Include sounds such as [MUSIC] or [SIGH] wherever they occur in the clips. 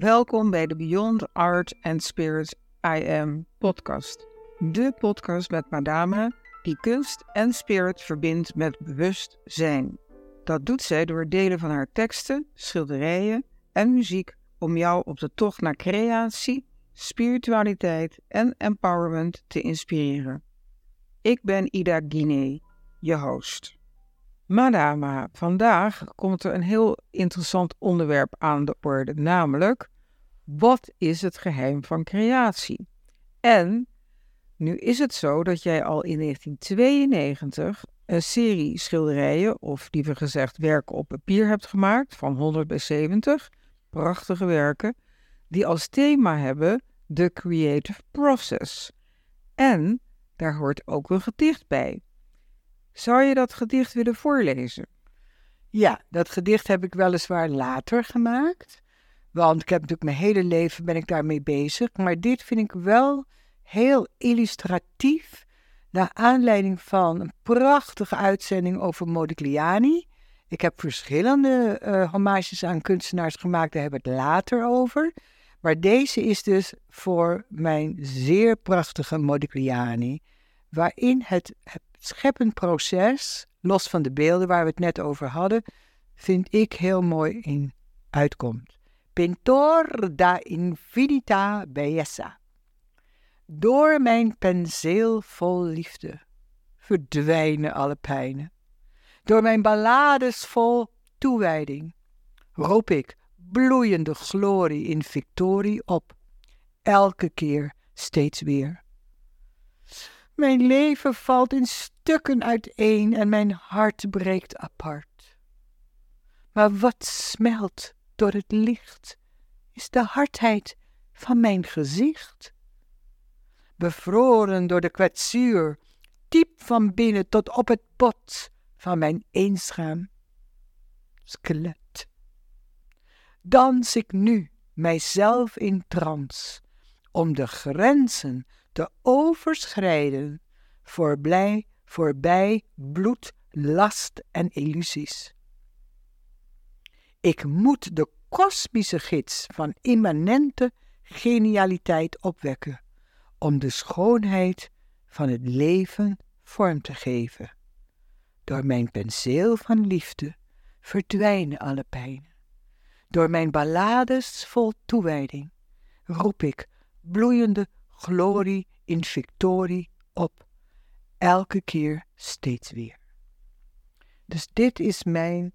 Welkom bij de Beyond Art and Spirit I Am podcast. De podcast met Madame die kunst en spirit verbindt met bewustzijn. Dat doet zij door het delen van haar teksten, schilderijen en muziek om jou op de tocht naar creatie, spiritualiteit en empowerment te inspireren. Ik ben Ida Guinee, je host. Madama, vandaag komt er een heel interessant onderwerp aan de orde, namelijk wat is het geheim van creatie? En nu is het zo dat jij al in 1992 een serie schilderijen, of liever gezegd werken op papier hebt gemaakt van 100 bij 70, prachtige werken, die als thema hebben de creative process. En daar hoort ook een gedicht bij. Zou je dat gedicht willen voorlezen? Ja, dat gedicht heb ik weliswaar later gemaakt. Want ik heb natuurlijk mijn hele leven ben ik daarmee bezig. Maar dit vind ik wel heel illustratief. Naar aanleiding van een prachtige uitzending over Modigliani. Ik heb verschillende uh, hommages aan kunstenaars gemaakt, daar hebben we het later over. Maar deze is dus voor mijn zeer prachtige Modigliani, waarin het, het scheppend proces, los van de beelden waar we het net over hadden, vind ik heel mooi in uitkomt. Pintor da infinita bellezza. Door mijn penseel vol liefde verdwijnen alle pijnen. Door mijn ballades vol toewijding roep ik bloeiende glorie in victorie op, elke keer steeds weer. Mijn leven valt in stukken uiteen en mijn hart breekt apart. Maar wat smelt door het licht is de hardheid van mijn gezicht. Bevroren door de kwetsuur, diep van binnen tot op het bot van mijn eenschaam skelet. Dans ik nu mijzelf in trance om de grenzen te overschrijden voorbij, voorbij bloed, last en illusies. Ik moet de kosmische gids van immanente genialiteit opwekken om de schoonheid van het leven vorm te geven. Door mijn penseel van liefde verdwijnen alle pijnen. Door mijn ballades vol toewijding roep ik bloeiende glorie in victorie op, elke keer steeds weer. Dus dit is mijn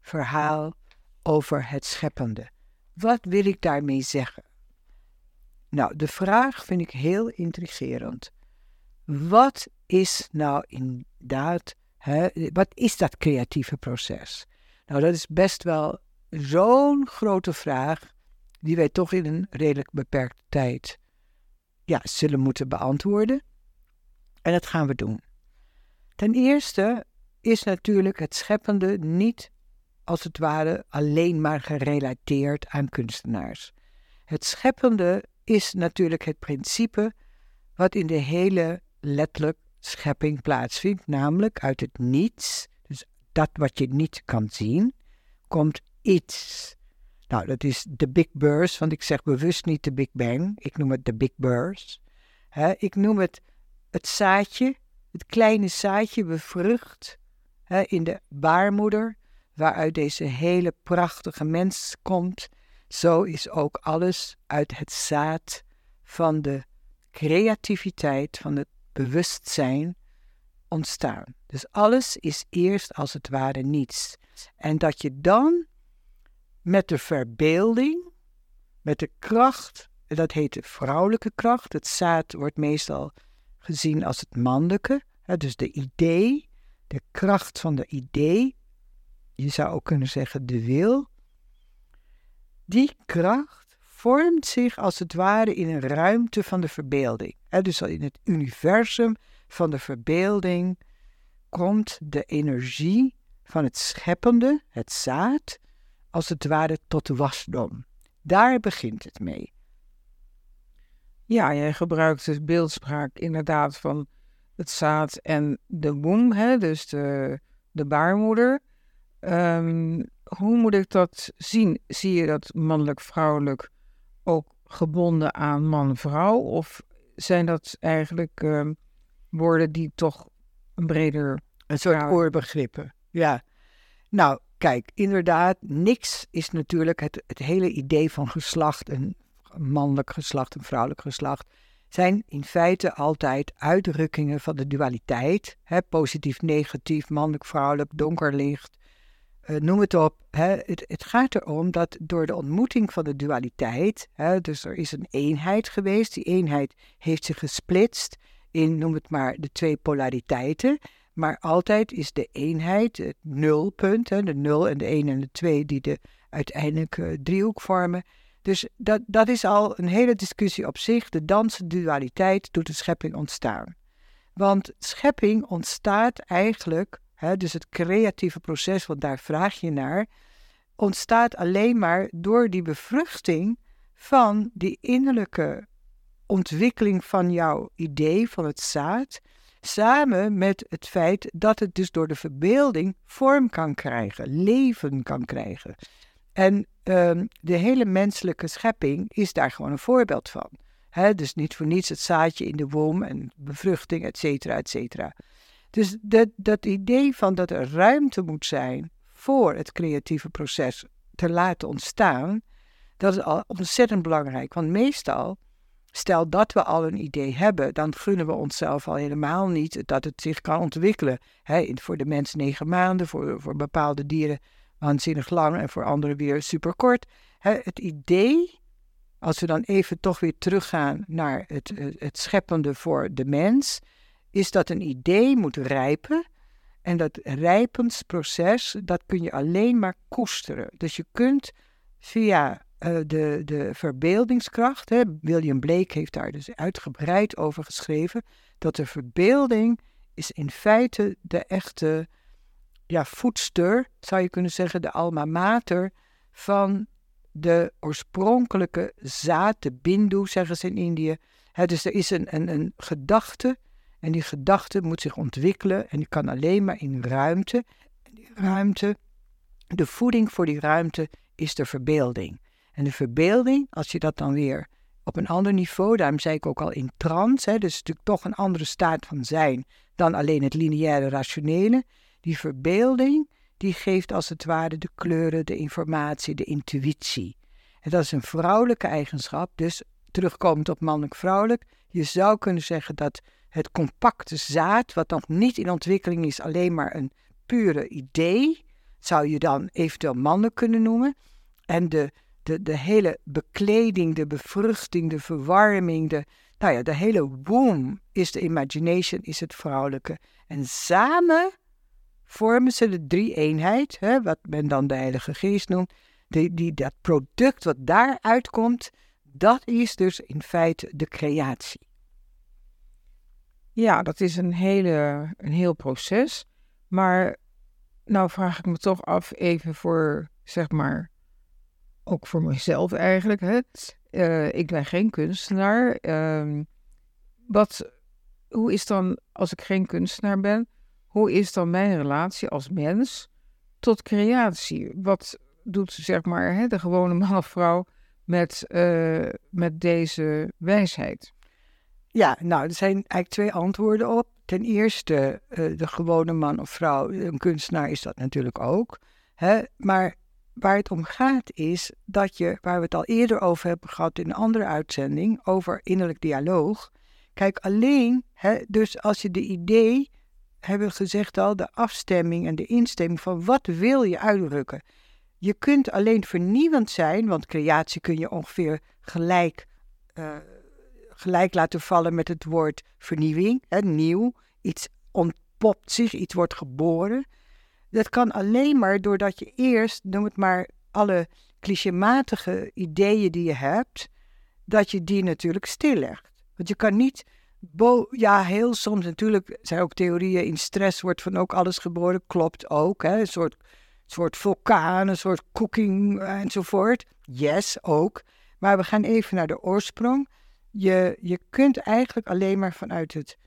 verhaal over het scheppende. Wat wil ik daarmee zeggen? Nou, de vraag vind ik heel intrigerend. Wat is nou inderdaad, hè, wat is dat creatieve proces? Nou, dat is best wel zo'n grote vraag, die wij toch in een redelijk beperkte tijd ja, zullen moeten beantwoorden. En dat gaan we doen. Ten eerste is natuurlijk het scheppende niet als het ware alleen maar gerelateerd aan kunstenaars. Het scheppende is natuurlijk het principe wat in de hele letterlijk schepping plaatsvindt, namelijk uit het niets, dus dat wat je niet kan zien, komt iets. Nou, dat is de Big Burst, want ik zeg bewust niet de Big Bang, ik noem het de Big Burst. ik noem het het zaadje, het kleine zaadje bevrucht in de baarmoeder, waaruit deze hele prachtige mens komt. Zo is ook alles uit het zaad van de creativiteit, van het bewustzijn ontstaan. Dus alles is eerst als het ware niets. En dat je dan met de verbeelding, met de kracht, dat heet de vrouwelijke kracht. Het zaad wordt meestal gezien als het mannelijke, hè, dus de idee, de kracht van de idee. Je zou ook kunnen zeggen de wil. Die kracht vormt zich als het ware in een ruimte van de verbeelding. Hè, dus in het universum van de verbeelding komt de energie van het scheppende, het zaad, als het ware tot wasdom. Daar begint het mee. Ja, jij gebruikt dus beeldspraak inderdaad van het zaad en de womb, hè, dus de, de baarmoeder. Ehm, hoe moet ik dat zien? Zie je dat mannelijk, vrouwelijk, ook gebonden aan man-vrouw? Of zijn dat eigenlijk ehm, woorden die toch een breder... Een soort oorbegrippen, ja. Nou, kijk, inderdaad, niks is natuurlijk het, het hele idee van geslacht, een mannelijk geslacht, een vrouwelijk geslacht, zijn in feite altijd uitdrukkingen van de dualiteit. Hè, positief, negatief, mannelijk, vrouwelijk, donker, licht. eh, noem het op. Hè. Het, het gaat erom dat door de ontmoeting van de dualiteit, hè, dus er is een eenheid geweest, die eenheid heeft zich gesplitst in, noem het maar, de twee polariteiten. Maar altijd is de eenheid, het nulpunt, hè, de nul en de 1 en de 2, die de uiteindelijke driehoek vormen. Dus dat, dat is al een hele discussie op zich. De dansende dualiteit doet de schepping ontstaan. Want schepping ontstaat eigenlijk, hè, dus het creatieve proces, want daar vraag je naar, ontstaat alleen maar door die bevruchting van die innerlijke ontwikkeling van jouw idee, van het zaad, samen met het feit dat het dus door de verbeelding vorm kan krijgen, leven kan krijgen. En ehm, de hele menselijke schepping is daar gewoon een voorbeeld van. Dus niet voor niets het zaadje in de womb en bevruchting, et cetera, et cetera. Dus dat, dat idee van dat er ruimte moet zijn voor het creatieve proces te laten ontstaan, dat is al ontzettend belangrijk. Want meestal, stel dat we al een idee hebben, dan gunnen we onszelf al helemaal niet dat het zich kan ontwikkelen. In- voor de mens negen maanden, voor, voor bepaalde dieren waanzinnig lang en voor anderen weer superkort. Het idee, als we dan even toch weer teruggaan naar het, het scheppende voor de mens, is dat een idee moet rijpen. En dat rijpensproces, dat kun je alleen maar koesteren. Dus je kunt via eh, de, de verbeeldingskracht, hè, William Blake heeft daar dus uitgebreid over geschreven, dat de verbeelding is in feite de echte ja, voedster, zou je kunnen zeggen, de alma mater van de oorspronkelijke zaad, de bindu, zeggen ze in Indië. Hè, dus er is een, een, een gedachte en die gedachte moet zich ontwikkelen en die kan alleen maar in ruimte. En die ruimte, de voeding voor die ruimte is de verbeelding. En de verbeelding, als je dat dan weer op een ander niveau, daarom zei ik ook al in trance, hè, dus natuurlijk toch een andere staat van zijn dan alleen het lineaire rationele. Die verbeelding, die geeft als het ware de kleuren, de informatie, de intuïtie. En dat is een vrouwelijke eigenschap, dus terugkomend op mannelijk-vrouwelijk, je zou kunnen zeggen dat het compacte zaad, wat nog niet in ontwikkeling is, alleen maar een pure idee, zou je dan eventueel mannen kunnen noemen. En de, de, de hele bekleding, de bevruchting, de verwarming, de, nou ja, de hele womb is de imagination, is het vrouwelijke. En samen vormen ze de drie-eenheid, hè, wat men dan de Heilige Geest noemt. Die, die, dat product wat daaruit komt, dat is dus in feite de creatie. Ja, dat is een, hele, een heel proces. Maar nou vraag ik me toch af, even voor, zeg maar, ook voor mezelf eigenlijk. Hè? Eh, ik ben geen kunstenaar. Ehm, wat, hoe is dan, als ik geen kunstenaar ben, hoe is dan mijn relatie als mens tot creatie? Wat doet, zeg maar, hè, de gewone man of vrouw met, eh, met deze wijsheid? Ja, nou, er zijn eigenlijk twee antwoorden op. Ten eerste, uh, de gewone man of vrouw, een kunstenaar is dat natuurlijk ook. Hè? Maar waar het om gaat is dat je, waar we het al eerder over hebben gehad in een andere uitzending, over innerlijk dialoog. Kijk, alleen, hè, dus als je de idee, hebben we gezegd al, de afstemming en de instemming van wat wil je uitdrukken. Je kunt alleen vernieuwend zijn, want creatie kun je ongeveer gelijk, uh, gelijk laten vallen met het woord vernieuwing, hè, nieuw. Iets ontpopt zich, iets wordt geboren. Dat kan alleen maar doordat je eerst, noem het maar, alle clichématige ideeën die je hebt, dat je die natuurlijk stillegt. Want je kan niet, ja, heel soms natuurlijk zijn ook theorieën in stress wordt van ook alles geboren, klopt ook. Hè? Een soort, soort vulkaan, een soort cooking enzovoort. Yes, ook. Maar we gaan even naar de oorsprong. Je, je kunt eigenlijk alleen maar vanuit het,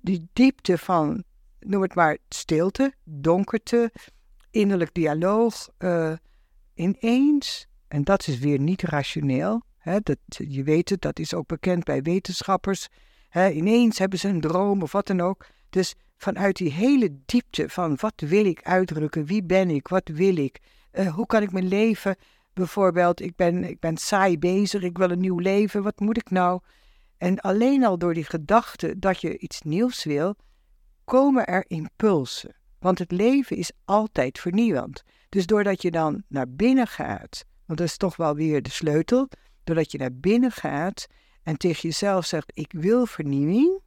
die diepte van noem het maar stilte, donkerte, innerlijk dialoog, uh, ineens, en dat is weer niet rationeel, Hè, dat, je weet het, dat is ook bekend bij wetenschappers. Hè, ineens hebben ze een droom of wat dan ook. Dus vanuit die hele diepte van wat wil ik uitdrukken, wie ben ik, wat wil ik, uh, hoe kan ik mijn leven, bijvoorbeeld ik ben, ik ben saai bezig, ik wil een nieuw leven, wat moet ik nou? En alleen al door die gedachte dat je iets nieuws wil, komen er impulsen. Want het leven is altijd vernieuwend. Dus doordat je dan naar binnen gaat, want dat is toch wel weer de sleutel, doordat je naar binnen gaat en tegen jezelf zegt: Ik wil vernieuwing,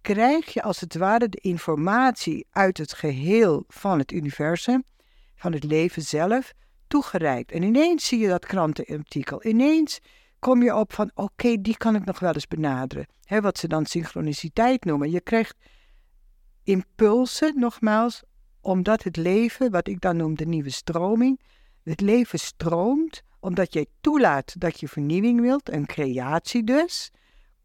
krijg je als het ware de informatie uit het geheel van het universum, van het leven zelf, toegereikt. En ineens zie je dat krantenartikel. Ineens kom je op van: Oké, die kan ik nog wel eens benaderen. Wat ze dan synchroniciteit noemen. Je krijgt impulsen, nogmaals, omdat het leven, wat ik dan noem de nieuwe stroming, het leven stroomt omdat jij toelaat dat je vernieuwing wilt, een creatie dus,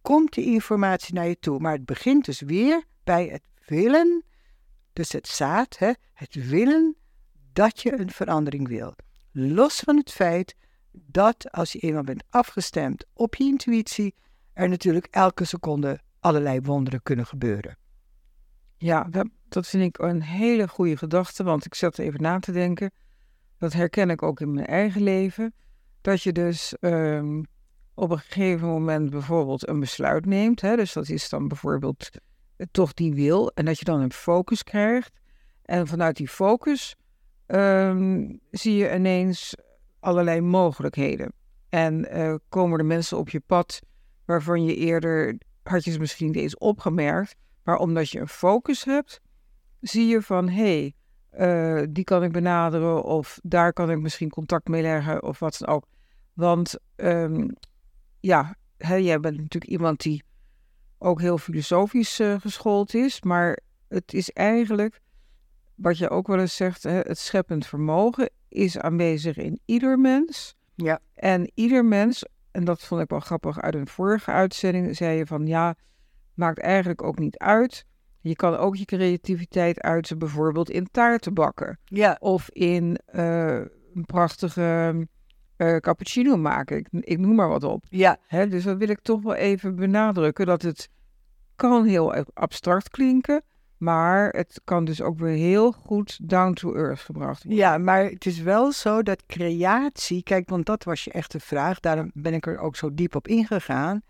komt die informatie naar je toe. Maar het begint dus weer bij het willen, dus het zaad, hè, het willen dat je een verandering wilt. Los van het feit dat als je eenmaal bent afgestemd op je intuïtie, er natuurlijk elke seconde allerlei wonderen kunnen gebeuren. Ja, dat, vind ik een hele goede gedachte, want ik zat even na te denken. Dat herken ik ook in mijn eigen leven. Dat je dus ehm, op een gegeven moment bijvoorbeeld een besluit neemt. Hè, dus dat is dan bijvoorbeeld toch die wil. En dat je dan een focus krijgt. En vanuit die focus ehm, zie je ineens allerlei mogelijkheden. En uh, komen er mensen op je pad waarvan je eerder, had je ze misschien niet eens opgemerkt, maar omdat je een focus hebt, zie je van hé, hey, uh, die kan ik benaderen of daar kan ik misschien contact mee leggen of wat dan ook. Want um, ja, hè, jij bent natuurlijk iemand die ook heel filosofisch uh, geschoold is, maar het is eigenlijk, wat je ook wel eens zegt, hè, het scheppend vermogen is aanwezig in ieder mens. Ja. En ieder mens, en dat vond ik wel grappig uit een vorige uitzending, zei je van ja, maakt eigenlijk ook niet uit. Je kan ook je creativiteit uiten, bijvoorbeeld in taarten bakken. Ja. Of in uh, een prachtige uh, cappuccino maken. Ik, ik, noem maar wat op. Ja. Hè, dus dat wil ik toch wel even benadrukken. Dat het kan heel abstract klinken. Maar het kan dus ook weer heel goed down to earth gebracht worden. Ja, maar het is wel zo dat creatie... Kijk, want dat was je echte vraag. Daarom ben ik er ook zo diep op ingegaan.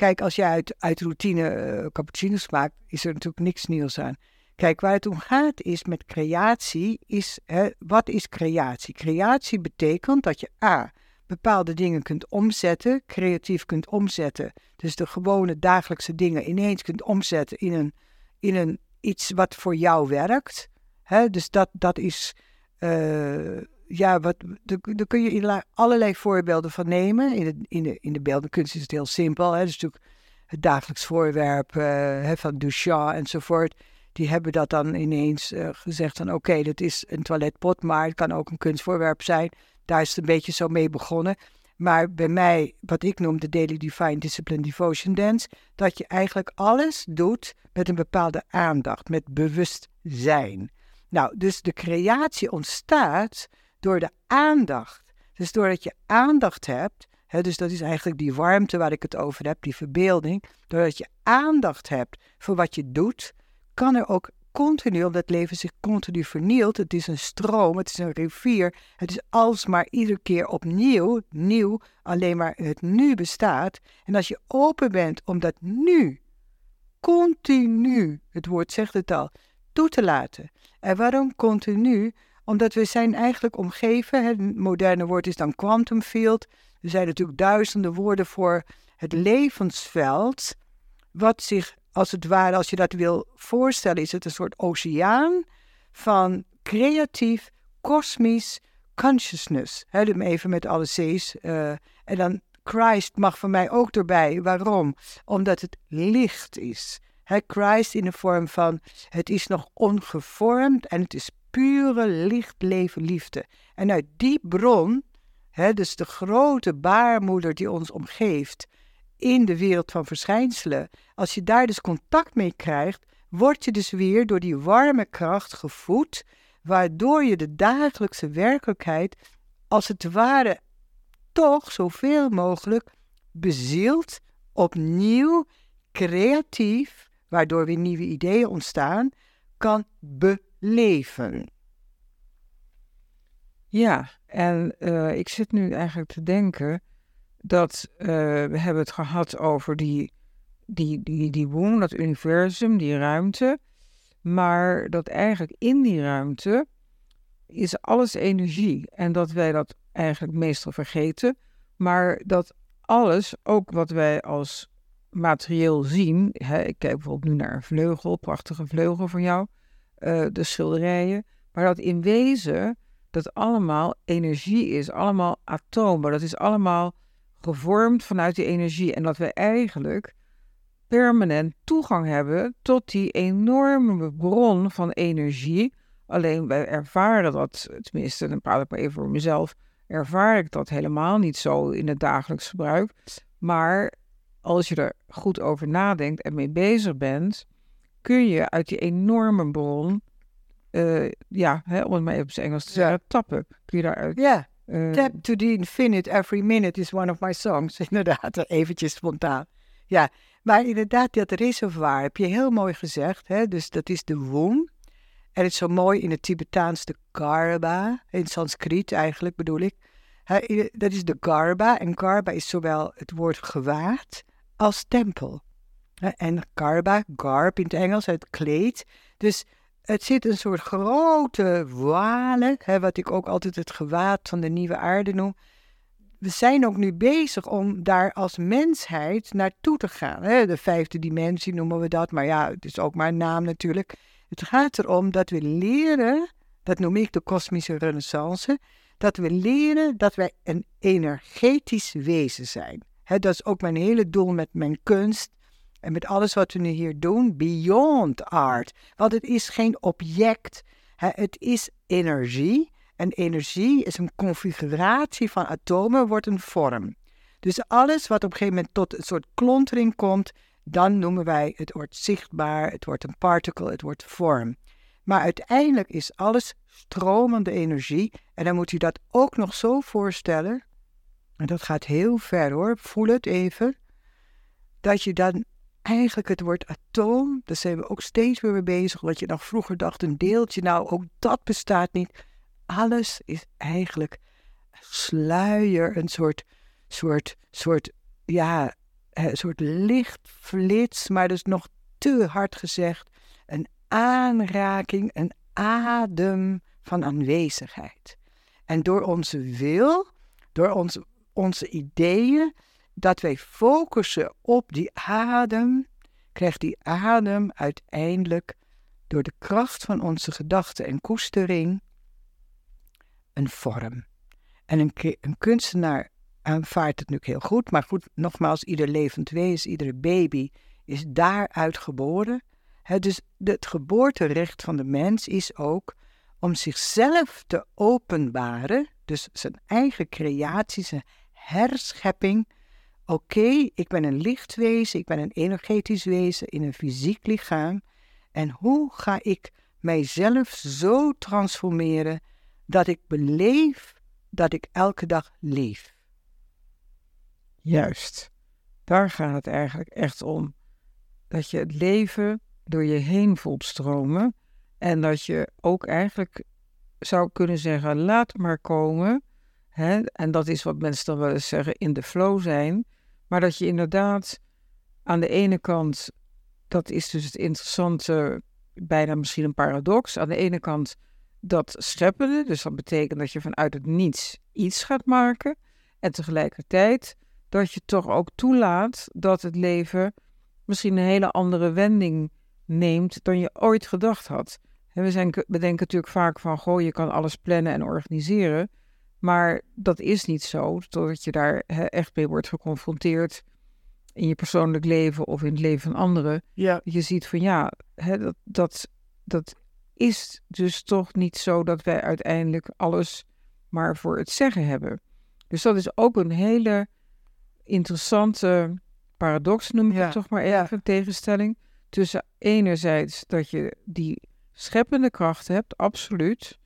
Kijk, als jij uit, uit routine uh, cappuccino's maakt, is er natuurlijk niks nieuws aan. Kijk, waar het om gaat is met creatie, is hè, wat is creatie? Creatie betekent dat je A, bepaalde dingen kunt omzetten, creatief kunt omzetten. Dus de gewone dagelijkse dingen ineens kunt omzetten in een, in een iets wat voor jou werkt. Hè? Dus dat, dat is, uh, ja, wat, daar kun je allerlei voorbeelden van nemen. In de, in de, in de beeldenkunst is het heel simpel. Hè? Dus natuurlijk het dagelijks voorwerp hè, van Duchamp enzovoort die hebben dat dan ineens uh, gezegd van oké, dat is een toiletpot, maar het kan ook een kunstvoorwerp zijn. Daar is het een beetje zo mee begonnen. Maar bij mij, wat ik noem de Daily Divine Discipline Devotion Dance, dat je eigenlijk alles doet met een bepaalde aandacht, met bewustzijn. Nou, dus de creatie ontstaat door de aandacht. Dus doordat je aandacht hebt, hè, dus dat is eigenlijk die warmte waar ik het over heb, die verbeelding. Doordat je aandacht hebt voor wat je doet, kan er ook continu, omdat het leven zich continu vernielt. Het is een stroom, het is een rivier. Het is alsmaar iedere keer opnieuw, nieuw, alleen maar het nu bestaat. En als je open bent om dat nu, continu, het woord zegt het al, toe te laten. En waarom continu? Omdat we zijn eigenlijk omgeven, het moderne woord is dan quantum field. Er zijn natuurlijk duizenden woorden voor het levensveld, wat zich als het ware, als je dat wil voorstellen, is het een soort oceaan van creatief, kosmisch consciousness. He, even met alle C's. Uh, en dan Christ mag voor mij ook erbij. Waarom? Omdat het licht is. Christ in de vorm van het is nog ongevormd en het is pure licht, leven, liefde. En uit die bron, he, dus de grote baarmoeder die ons omgeeft, in de wereld van verschijnselen. Als je daar dus contact mee krijgt, word je dus weer door die warme kracht gevoed, waardoor je de dagelijkse werkelijkheid als het ware toch zoveel mogelijk bezield, opnieuw, creatief, waardoor weer nieuwe ideeën ontstaan, kan beleven. Ja, en uh, ik zit nu eigenlijk te denken dat uh, we hebben het gehad over die, die, die, die womb, dat universum, die ruimte. Maar dat eigenlijk in die ruimte is alles energie. En dat wij dat eigenlijk meestal vergeten. Maar dat alles, ook wat wij als materieel zien. Hè, ik kijk bijvoorbeeld nu naar een vleugel, prachtige vleugel van jou. Uh, de schilderijen. Maar dat in wezen dat allemaal energie is, allemaal atomen. Dat is allemaal gevormd vanuit die energie. En dat we eigenlijk permanent toegang hebben tot die enorme bron van energie. Alleen wij ervaren dat, tenminste, dan praat ik maar even voor mezelf, ervaar ik dat helemaal niet zo in het dagelijks gebruik. Maar als je er goed over nadenkt en mee bezig bent, kun je uit die enorme bron uh, ja, hè, om het maar even op zijn Engels te zeggen, tappen. Kun je daaruit... Ja, uh, Tap to the Infinite Every Minute is one of my songs. [LAUGHS] Inderdaad, eventjes spontaan. Ja, maar inderdaad, dat reservoir heb je heel mooi gezegd. Hè? Dus dat is de womb. En het is zo mooi in het Tibetaans de Garba, in Sanskriet eigenlijk bedoel ik. dat is de Garba. En Garba is zowel het woord gewaad als tempel. En Garba, garb in het Engels, het kleed. Dus het zit een soort grote hè, wat ik ook altijd het gewaad van de nieuwe aarde noem. We zijn ook nu bezig om daar als mensheid naartoe te gaan. Hè. De vijfde dimensie noemen we dat, maar ja, het is ook maar een naam natuurlijk. Het gaat erom dat we leren, dat noem ik de kosmische renaissance, dat we leren dat wij een energetisch wezen zijn. Hè, dat is ook mijn hele doel met mijn kunst en met alles wat we nu hier doen, beyond art. Want het is geen object, het is energie. En energie is een configuratie van atomen, wordt een vorm. Dus alles wat op een gegeven moment tot een soort klontering komt, dan noemen wij het wordt zichtbaar, het wordt een particle, het wordt vorm. Maar uiteindelijk is alles stromende energie. En dan moet u dat ook nog zo voorstellen. En dat gaat heel ver hoor, voel het even. Dat je dan eigenlijk het woord atoom, daar zijn we ook steeds weer mee bezig. Wat je nog vroeger dacht, een deeltje, nou ook dat bestaat niet. Alles is eigenlijk sluier, een soort, soort, soort, ja, een soort lichtflits, maar dus nog te hard gezegd. Een aanraking, een adem van aanwezigheid. En door onze wil, door onze, onze ideeën, dat wij focussen op die adem, krijgt die adem uiteindelijk door de kracht van onze gedachten en koestering een vorm. En een, kunstenaar aanvaardt het natuurlijk heel goed, maar goed, nogmaals, ieder levend wezen, iedere baby is daaruit geboren. dus het geboorterecht van de mens is ook om zichzelf te openbaren, dus zijn eigen creatie, zijn herschepping, Oké, ik ben een lichtwezen, ik ben een energetisch wezen in een fysiek lichaam. En hoe ga ik mijzelf zo transformeren dat ik beleef dat ik elke dag leef? Juist, daar gaat het eigenlijk echt om. Dat je het leven door je heen voelt stromen en dat je ook eigenlijk zou kunnen zeggen: laat maar komen. Hè? En dat is wat mensen dan wel eens zeggen: in de flow zijn. Maar dat je inderdaad aan de ene kant, dat is dus het interessante, bijna misschien een paradox. Aan de ene kant dat scheppende, dus dat betekent dat je vanuit het niets iets gaat maken. En tegelijkertijd dat je toch ook toelaat dat het leven misschien een hele andere wending neemt dan je ooit gedacht had. En we, zijn, we denken natuurlijk vaak van, goh, je kan alles plannen en organiseren. Maar dat is niet zo, totdat je daar echt mee wordt geconfronteerd in je persoonlijk leven of in het leven van anderen. Ja. Je ziet van ja, dat, dat, dat is dus toch niet zo dat wij uiteindelijk alles maar voor het zeggen hebben. Dus dat is ook een hele interessante paradox, noem ik het toch maar even, ja. tegenstelling. Tussen enerzijds dat je die scheppende kracht hebt, absoluut.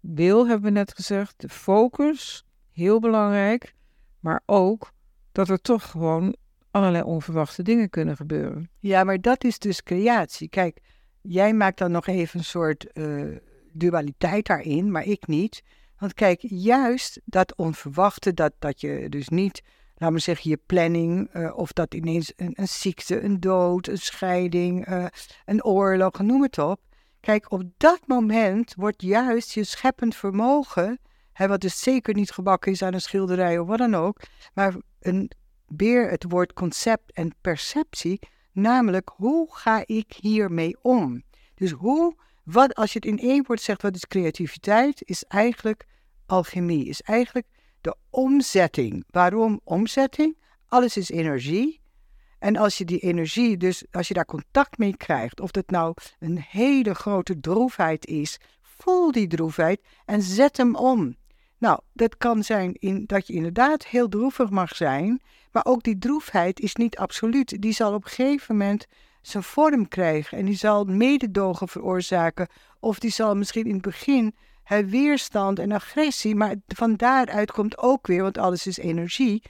Wil hebben we net gezegd, de focus, heel belangrijk. Maar ook dat er toch gewoon allerlei onverwachte dingen kunnen gebeuren. Ja, maar dat is dus creatie. Kijk, jij maakt dan nog even een soort uh, dualiteit daarin, maar ik niet. Want kijk, juist dat onverwachte, dat, dat je dus niet, laat maar zeggen, je planning, uh, of dat ineens een, ziekte, een dood, een scheiding, uh, een oorlog, noem het op. Kijk, op dat moment wordt juist je scheppend vermogen, hè, wat dus zeker niet gebakken is aan een schilderij of wat dan ook, maar een weer het woord concept en perceptie, namelijk hoe ga ik hiermee om? Dus hoe, wat, als je het in één woord zegt, wat is creativiteit, is eigenlijk alchemie, is eigenlijk de omzetting. Waarom omzetting? Alles is energie. En als je die energie, dus als je daar contact mee krijgt, of dat nou een hele grote droefheid is, voel die droefheid en zet hem om. Nou, dat kan zijn in, dat je inderdaad heel droevig mag zijn, maar ook die droefheid is niet absoluut. Die zal op een gegeven moment zijn vorm krijgen en die zal mededogen veroorzaken, of die zal misschien in het begin hè, weerstand en agressie, maar van daaruit komt ook weer, want alles is energie,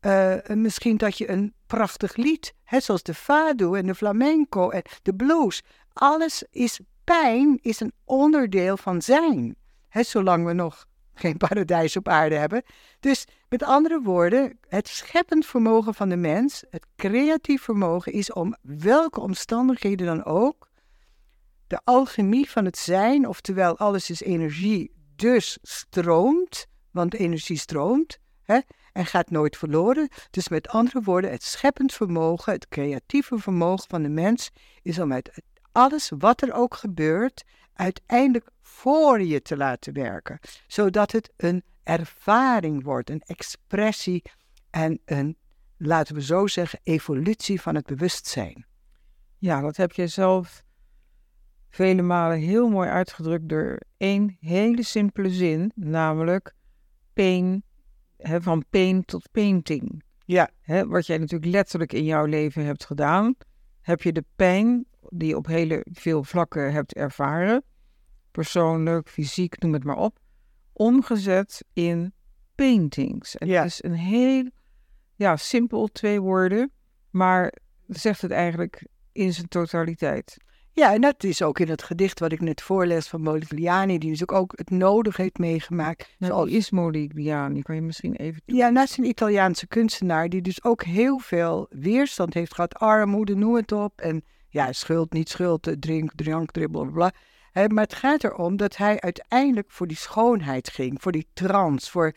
uh, misschien dat je een prachtig lied, hè, zoals de fado en de flamenco en de blues, alles is pijn, is een onderdeel van zijn. Hè, zolang we nog geen paradijs op aarde hebben. Dus met andere woorden, het scheppend vermogen van de mens, het creatief vermogen, is om welke omstandigheden dan ook, de alchemie van het zijn, oftewel alles is energie, dus stroomt, want energie stroomt hè, en gaat nooit verloren. Dus met andere woorden, het scheppend vermogen, het creatieve vermogen van de mens, is om uit alles wat er ook gebeurt, uiteindelijk voor je te laten werken, zodat het een ervaring wordt, een expressie en een, laten we zo zeggen, evolutie van het bewustzijn. Ja, dat heb je zelf vele malen heel mooi uitgedrukt door één hele simpele zin, namelijk pain, hè, van pain tot painting. Ja. Hè, wat jij natuurlijk letterlijk in jouw leven hebt gedaan, heb je de pijn die je op hele veel vlakken hebt ervaren, persoonlijk, fysiek, noem het maar op, omgezet in paintings. En ja. het is een heel ja, simpel twee woorden, maar zegt het eigenlijk in zijn totaliteit. Ja, en dat is ook in het gedicht wat ik net voorles van Modigliani, die dus ook het nodig heeft meegemaakt. Nou, Zoals... is Modigliani? Kan je misschien even... Ja, naast een Italiaanse kunstenaar die dus ook heel veel weerstand heeft gehad. Armoede, noem het op. En ja, schuld, niet schuld, drink, drank, dribbel, bla, bla maar het gaat erom dat hij uiteindelijk voor die schoonheid ging, voor die trance, voor...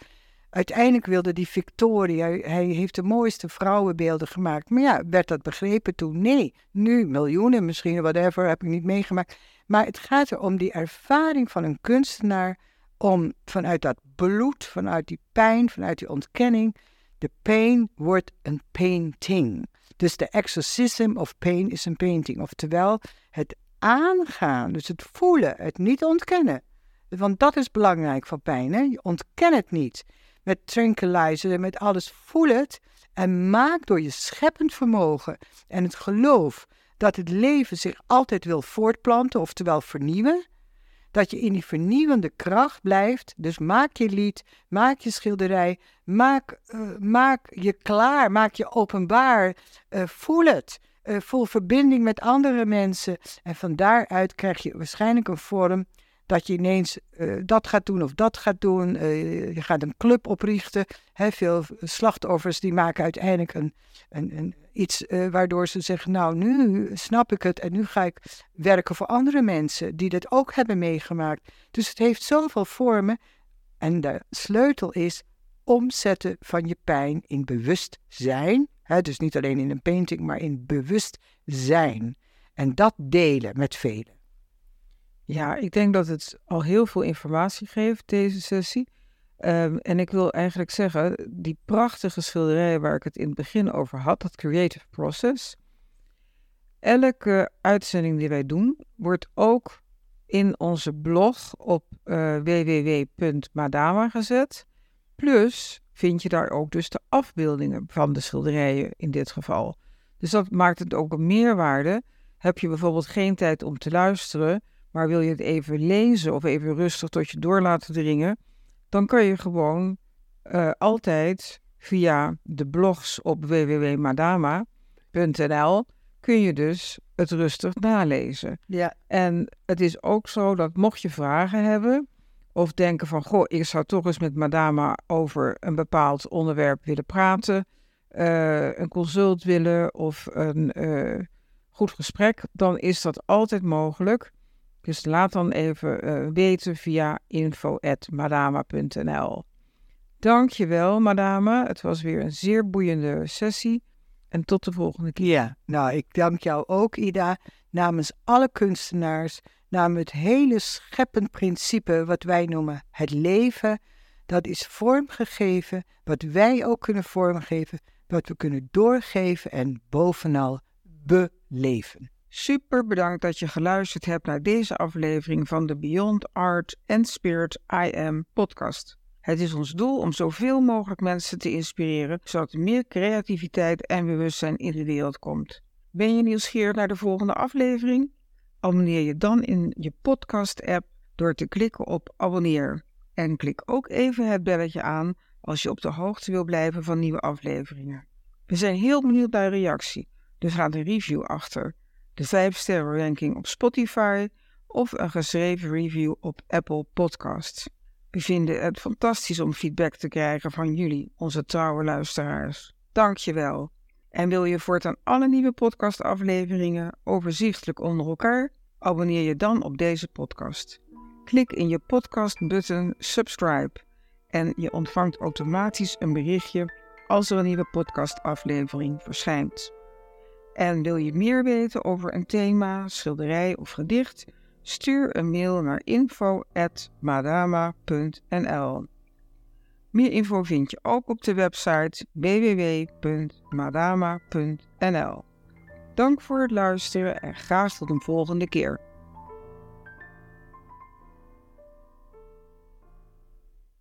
Uiteindelijk wilde die Victoria, hij heeft de mooiste vrouwenbeelden gemaakt. Maar ja, werd dat begrepen toen? Nee. Nu, miljoenen misschien, whatever, heb ik niet meegemaakt. Maar het gaat erom die ervaring van een kunstenaar om vanuit dat bloed, vanuit die pijn, vanuit die ontkenning, de pain wordt een painting. Dus de exorcism of pain is een painting. Oftewel, het aangaan. Dus het voelen, het niet ontkennen. Want dat is belangrijk van pijn. Hè? Je ontken het niet. Met tranquilizer en met alles voel het. En maak door je scheppend vermogen en het geloof dat het leven zich altijd wil voortplanten, oftewel vernieuwen. Dat je in die vernieuwende kracht blijft. Dus maak je lied, maak je schilderij, maak, uh, maak je klaar, maak je openbaar. Uh, voel het uh, vol verbinding met andere mensen. En van daaruit krijg je waarschijnlijk een vorm dat je ineens uh, dat gaat doen of dat gaat doen. Uh, je gaat een club oprichten. Hè, veel slachtoffers die maken uiteindelijk een, een, een iets uh, waardoor ze zeggen, nou nu snap ik het en nu ga ik werken voor andere mensen die dit ook hebben meegemaakt. Dus het heeft zoveel vormen en de sleutel is omzetten van je pijn in bewustzijn dus niet alleen in een painting, maar in bewustzijn. En dat delen met velen. Ja, ik denk dat het al heel veel informatie geeft, deze sessie. Um, en ik wil eigenlijk zeggen, die prachtige schilderijen waar ik het in het begin over had, dat creative process. Elke uitzending die wij doen, wordt ook in onze blog op uh, www.madama gezet. Plus vind je daar ook dus de afbeeldingen van de schilderijen in dit geval. Dus dat maakt het ook een meerwaarde. Heb je bijvoorbeeld geen tijd om te luisteren, maar wil je het even lezen of even rustig tot je door laten dringen, dan kan je gewoon uh, altijd via de blogs op www.madama.nl kun je dus het rustig nalezen. Ja. En het is ook zo dat mocht je vragen hebben of denken van, goh, ik zou toch eens met Madama over een bepaald onderwerp willen praten, uh, een consult willen of een uh, goed gesprek, dan is dat altijd mogelijk. Dus laat dan even uh, weten via info.madama.nl. Dankjewel, Madama. Het was weer een zeer boeiende sessie. En tot de volgende keer. Ja, nou, ik dank jou ook, Ida, namens alle kunstenaars, namens het hele scheppend principe wat wij noemen het leven. Dat is vormgegeven, wat wij ook kunnen vormgeven, wat we kunnen doorgeven en bovenal beleven. Super bedankt dat je geluisterd hebt naar deze aflevering van de Beyond Art and Spirit I Am podcast. Het is ons doel om zoveel mogelijk mensen te inspireren, zodat er meer creativiteit en bewustzijn in de wereld komt. Ben je nieuwsgierig naar de volgende aflevering? Abonneer je dan in je podcast-app door te klikken op abonneer. En klik ook even het belletje aan als je op de hoogte wil blijven van nieuwe afleveringen. We zijn heel benieuwd naar reactie, dus laat een review achter. De 5 sterren ranking op Spotify of een geschreven review op Apple Podcasts. We vinden het fantastisch om feedback te krijgen van jullie, onze trouwe luisteraars. Dank je wel. En wil je voortaan alle nieuwe podcastafleveringen overzichtelijk onder elkaar? Abonneer je dan op deze podcast. Klik in je podcast-button subscribe en je ontvangt automatisch een berichtje als er een nieuwe podcastaflevering verschijnt. En wil je meer weten over een thema, schilderij of gedicht? Stuur een mail naar info.madama.nl. Meer info vind je ook op de website www.madama.nl. Dank voor het luisteren en graag tot een volgende keer.